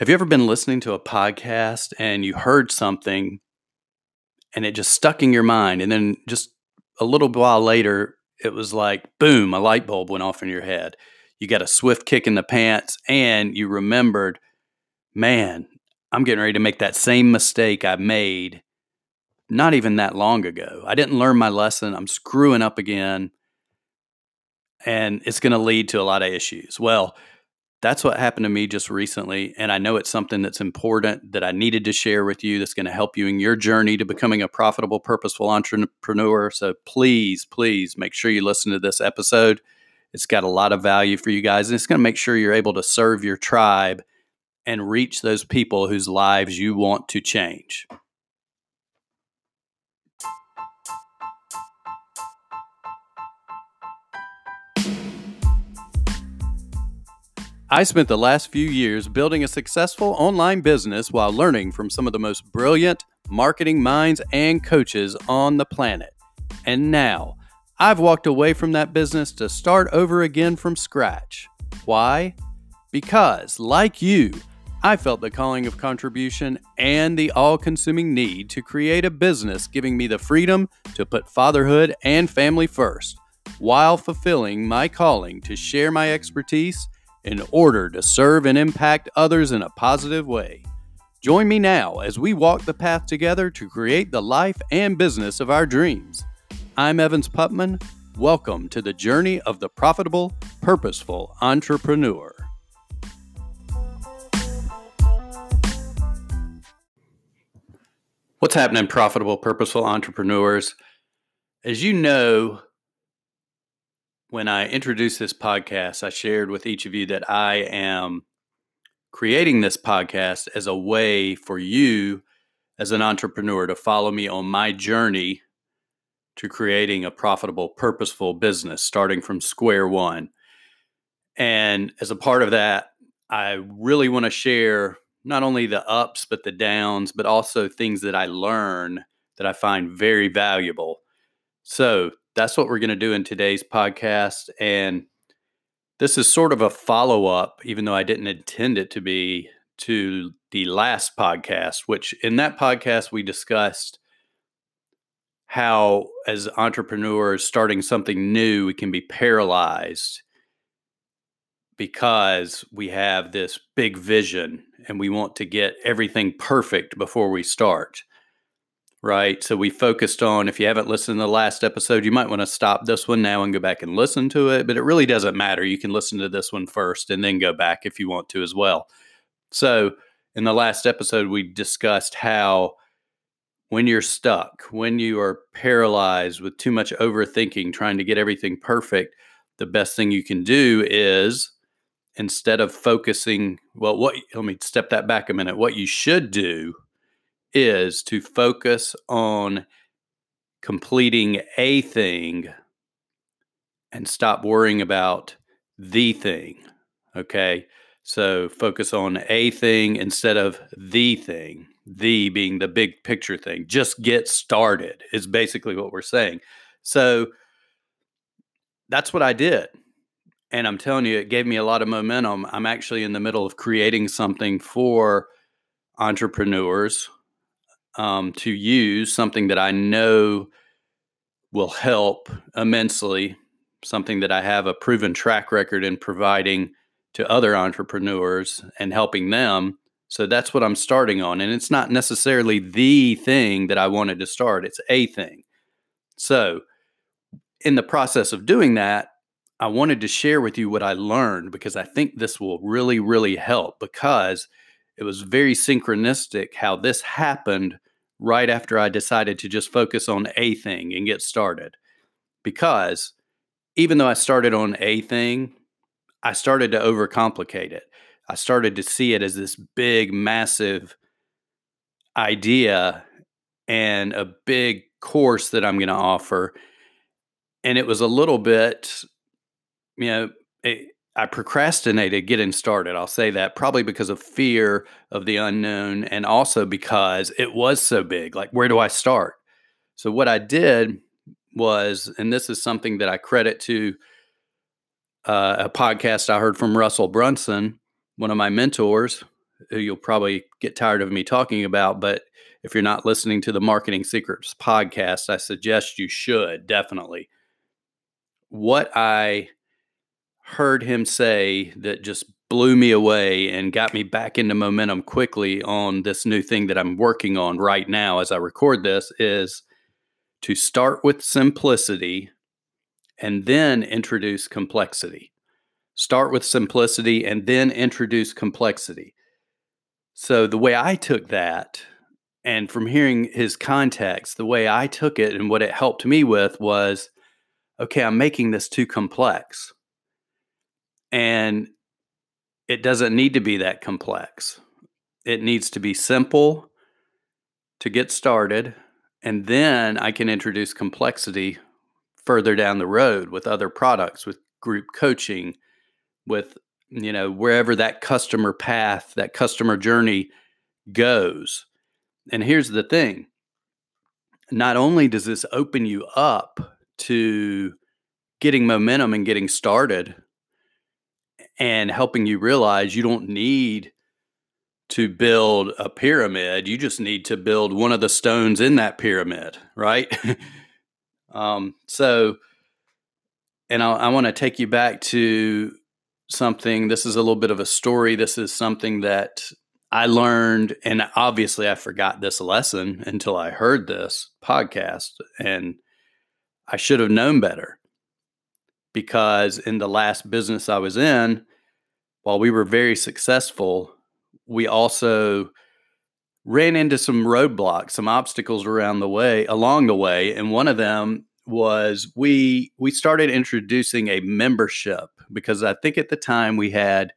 Have you ever been listening to a podcast and you heard something and it just stuck in your mind? And then just a little while later, it was like, boom, a light bulb went off in your head. You got a swift kick in the pants and you remembered, man, I'm getting ready to make that same mistake I made not even that long ago. I didn't learn my lesson. I'm screwing up again. And it's going to lead to a lot of issues. Well, that's what happened to me just recently. And I know it's something that's important that I needed to share with you that's going to help you in your journey to becoming a profitable, purposeful entrepreneur. So please, please make sure you listen to this episode. It's got a lot of value for you guys, and it's going to make sure you're able to serve your tribe and reach those people whose lives you want to change. I spent the last few years building a successful online business while learning from some of the most brilliant marketing minds and coaches on the planet. And now, I've walked away from that business to start over again from scratch. Why? Because, like you, I felt the calling of contribution and the all consuming need to create a business giving me the freedom to put fatherhood and family first, while fulfilling my calling to share my expertise in order to serve and impact others in a positive way. Join me now as we walk the path together to create the life and business of our dreams. I'm Evans Putman. Welcome to the journey of the profitable, purposeful entrepreneur. What's happening, profitable, purposeful entrepreneurs? As you know, when I introduced this podcast, I shared with each of you that I am creating this podcast as a way for you as an entrepreneur to follow me on my journey to creating a profitable, purposeful business starting from square one. And as a part of that, I really want to share not only the ups, but the downs, but also things that I learn that I find very valuable. So, that's what we're going to do in today's podcast. And this is sort of a follow up, even though I didn't intend it to be, to the last podcast, which in that podcast we discussed how, as entrepreneurs starting something new, we can be paralyzed because we have this big vision and we want to get everything perfect before we start right? So we focused on, if you haven't listened to the last episode, you might want to stop this one now and go back and listen to it, but it really doesn't matter. You can listen to this one first and then go back if you want to as well. So in the last episode, we discussed how when you're stuck, when you are paralyzed with too much overthinking, trying to get everything perfect, the best thing you can do is instead of focusing, well, what, let me step that back a minute. What you should do is to focus on completing a thing and stop worrying about the thing. Okay. So focus on a thing instead of the thing, the being the big picture thing. Just get started, is basically what we're saying. So that's what I did. And I'm telling you, it gave me a lot of momentum. I'm actually in the middle of creating something for entrepreneurs um, to use something that I know will help immensely, something that I have a proven track record in providing to other entrepreneurs and helping them. So that's what I'm starting on. And it's not necessarily the thing that I wanted to start, it's a thing. So, in the process of doing that, I wanted to share with you what I learned because I think this will really, really help because it was very synchronistic how this happened right after I decided to just focus on a thing and get started. Because even though I started on a thing, I started to overcomplicate it. I started to see it as this big, massive idea and a big course that I'm going to offer. And it was a little bit, you know, it, I procrastinated getting started. I'll say that probably because of fear of the unknown and also because it was so big. Like, where do I start? So, what I did was, and this is something that I credit to uh, a podcast I heard from Russell Brunson, one of my mentors, who you'll probably get tired of me talking about, but if you're not listening to the Marketing Secrets podcast, I suggest you should definitely. What I heard him say that just blew me away and got me back into momentum quickly on this new thing that I'm working on right now as I record this is to start with simplicity and then introduce complexity. Start with simplicity and then introduce complexity. So, the way I took that, and from hearing his context, the way I took it and what it helped me with was okay, I'm making this too complex. And it doesn't need to be that complex. It needs to be simple to get started. And then I can introduce complexity further down the road with other products, with group coaching, with, you know, wherever that customer path, that customer journey goes. And here's the thing not only does this open you up to getting momentum and getting started and helping you realize you don't need to build a pyramid. You just need to build one of the stones in that pyramid, right? um, so, and I, I want to take you back to something. This is a little bit of a story. This is something that I learned, and obviously I forgot this lesson until I heard this podcast, and I should have known better because in the last business I was in, while we were very successful, we also ran into some roadblocks, some obstacles around the way, along the way, and one of them was we we started introducing a membership because I think at the time we had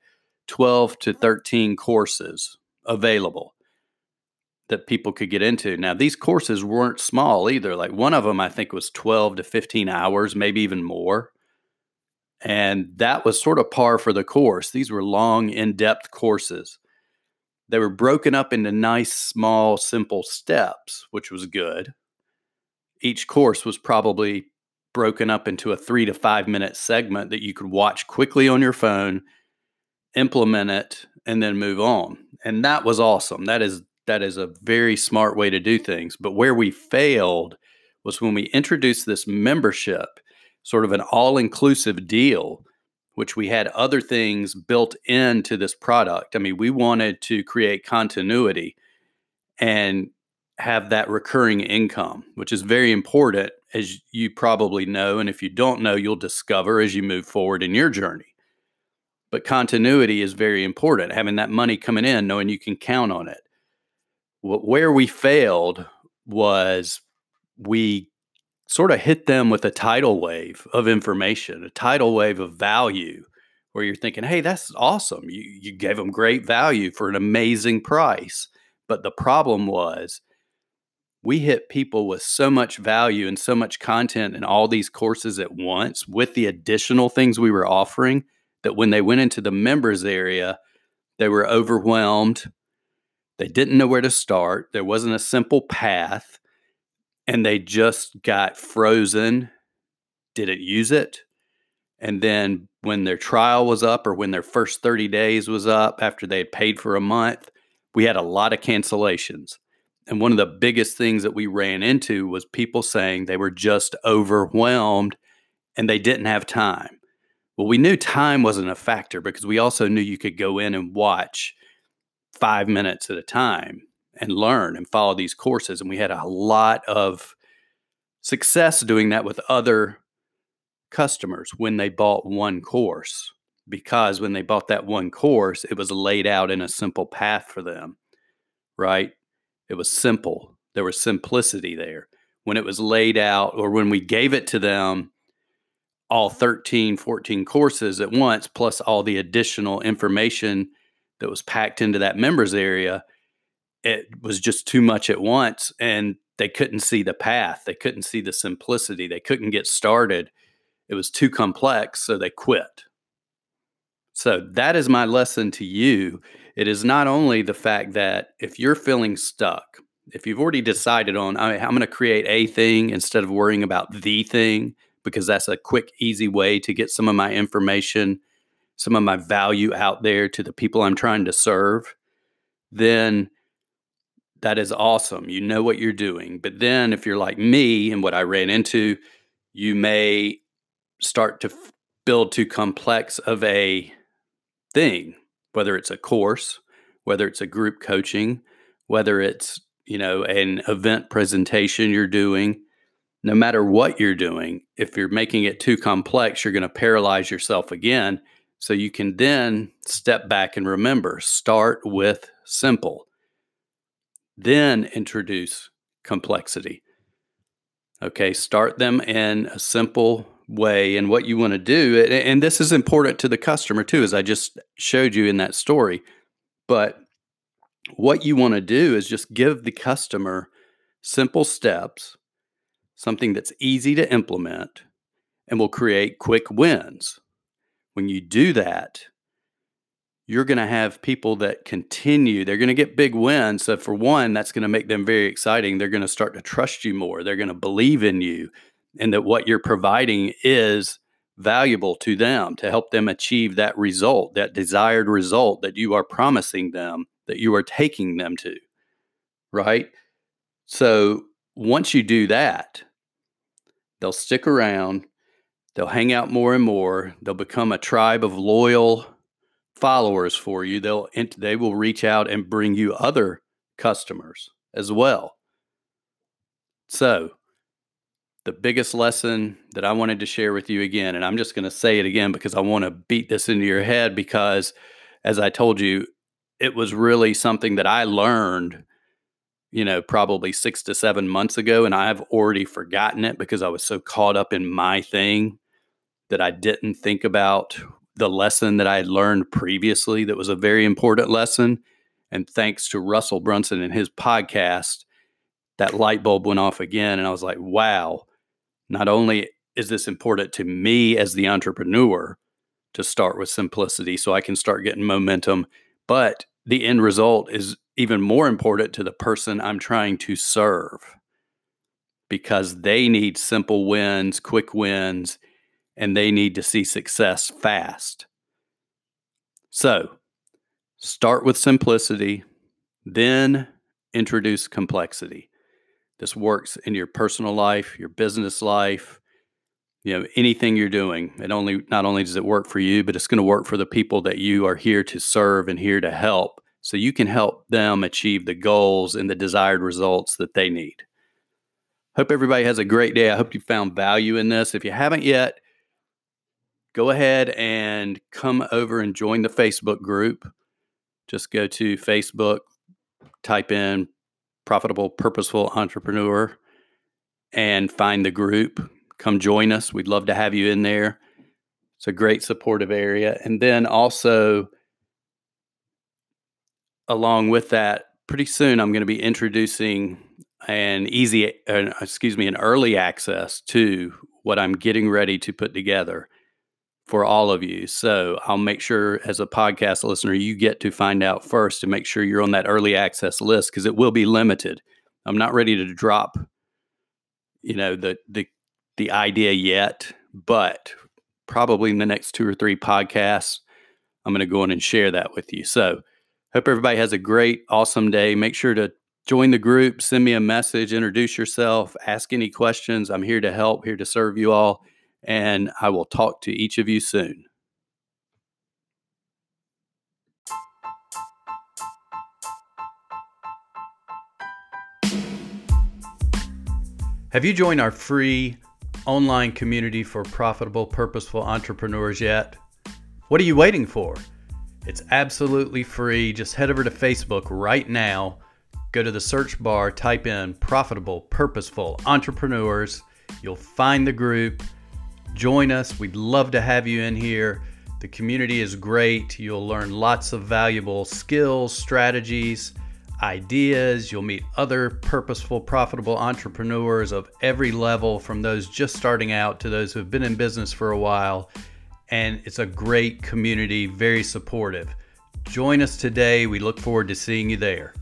12 to mm. 13 courses available that people could get into. Now these courses weren't small either. Like one of them I think was 12 to 15 hours, maybe even more. And that was sort of par for the course. These were long, in depth courses. They were broken up into nice, small, simple steps, which was good. Each course was probably broken up into a three to five minute segment that you could watch quickly on your phone, implement it, and then move on. And that was awesome. That is that is a very smart way to do things. But where we failed was when we introduced this membership sort of an all inclusive deal, which we had other things built into this product. I mean, we wanted to create continuity and have that recurring income, which is very important, as you probably know. And if you don't know, you'll discover as you move forward in your journey. But continuity is very important, having that money coming in, knowing you can count on it. Where we failed was we sort of hit them with a tidal wave of information, a tidal wave of value, where you're thinking, hey, that's awesome. You, you gave them great value for an amazing price. But the problem was, we hit people with so much value and so much content and all these courses at once with the additional things we were offering that when they went into the members area, they were overwhelmed. They didn't know where to start. There wasn't a simple path and they just got frozen, didn't use it. And then when their trial was up or when their first 30 days was up after they had paid for a month, we had a lot of cancellations. And one of the biggest things that we ran into was people saying they were just overwhelmed and they didn't have time. Well, we knew time wasn't a factor because we also knew you could go in and watch five minutes at a time and learn and follow these courses. And we had a lot of success doing that with other customers when they bought one course. Because when they bought that one course, it was laid out in a simple path for them, right? It was simple. There was simplicity there. When it was laid out, or when we gave it to them, all 13, 14 courses at once, plus all the additional information that was packed into that members area, it was just too much at once and they couldn't see the path they couldn't see the simplicity they couldn't get started. It was too complex so they quit. So that is my lesson to you. It is not only the fact that if you're feeling stuck if you've already decided on i'm going to create a thing instead of worrying about the thing because that's a quick easy way to get some of my information some of my value out there to the people i'm trying to serve then that is awesome. You know what you're doing. But then if you're like me and what I ran into, you may start to f- build too complex of a thing, whether it's a course, whether it's a group coaching, whether it's, you know, an event presentation you're doing, no matter what you're doing, if you're making it too complex, you're going to paralyze yourself again. So you can then step back and remember start with simple, then introduce complexity. Okay, start them in a simple way. And what you want to do, and this is important to the customer too, as I just showed you in that story. But what you want to do is just give the customer simple steps something that's easy to implement and will create quick wins. When you do that, you're going to have people that continue. They're going to get big wins. So, for one, that's going to make them very exciting. They're going to start to trust you more. They're going to believe in you and that what you're providing is valuable to them to help them achieve that result, that desired result that you are promising them, that you are taking them to. Right. So, once you do that, they'll stick around, they'll hang out more and more, they'll become a tribe of loyal followers for you. They'll they will reach out and bring you other customers as well. So, the biggest lesson that I wanted to share with you again, and I'm just going to say it again because I want to beat this into your head because, as I told you, it was really something that I learned you know, probably six to seven months ago, and I've already forgotten it because I was so caught up in my thing that I didn't think about the lesson that I had learned previously that was a very important lesson. And thanks to Russell Brunson and his podcast, that light bulb went off again. And I was like, wow, not only is this important to me as the entrepreneur to start with simplicity so I can start getting momentum, but the end result is even more important to the person I'm trying to serve because they need simple wins, quick wins, and they need to see success fast. So, start with simplicity, then introduce complexity. This works in your personal life, your business life, you know, anything you're doing. It only not only does it work for you, but it's going to work for the people that you are here to serve and here to help so you can help them achieve the goals and the desired results that they need. Hope everybody has a great day. I hope you found value in this. If you haven't yet, go ahead and come over and join the Facebook group. Just go to Facebook, type in Profitable Purposeful Entrepreneur, and find the group. Come join us. We'd love to have you in there. It's a great supportive area. And then also, along with that, pretty soon I'm going to be introducing an easy, uh, excuse me, an early access to what I'm getting ready to put together for all of you. So I'll make sure as a podcast listener, you get to find out first to make sure you're on that early access list because it will be limited. I'm not ready to drop, you know, the the the idea yet, but probably in the next two or three podcasts, I'm going to go in and share that with you. So Hope everybody has a great, awesome day. Make sure to join the group, send me a message, introduce yourself, ask any questions. I'm here to help, here to serve you all, and I will talk to each of you soon. Have you joined our free online community for profitable, purposeful entrepreneurs yet? What are you waiting for? It's absolutely free. Just head over to Facebook right now. Go to the search bar, type in profitable, purposeful entrepreneurs. You'll find the group. Join us. We'd love to have you in here. The community is great. You'll learn lots of valuable skills, strategies, ideas. You'll meet other purposeful, profitable entrepreneurs of every level, from those just starting out to those who have been in business for a while and it's a great community, very supportive. Join us today. We look forward to seeing you there.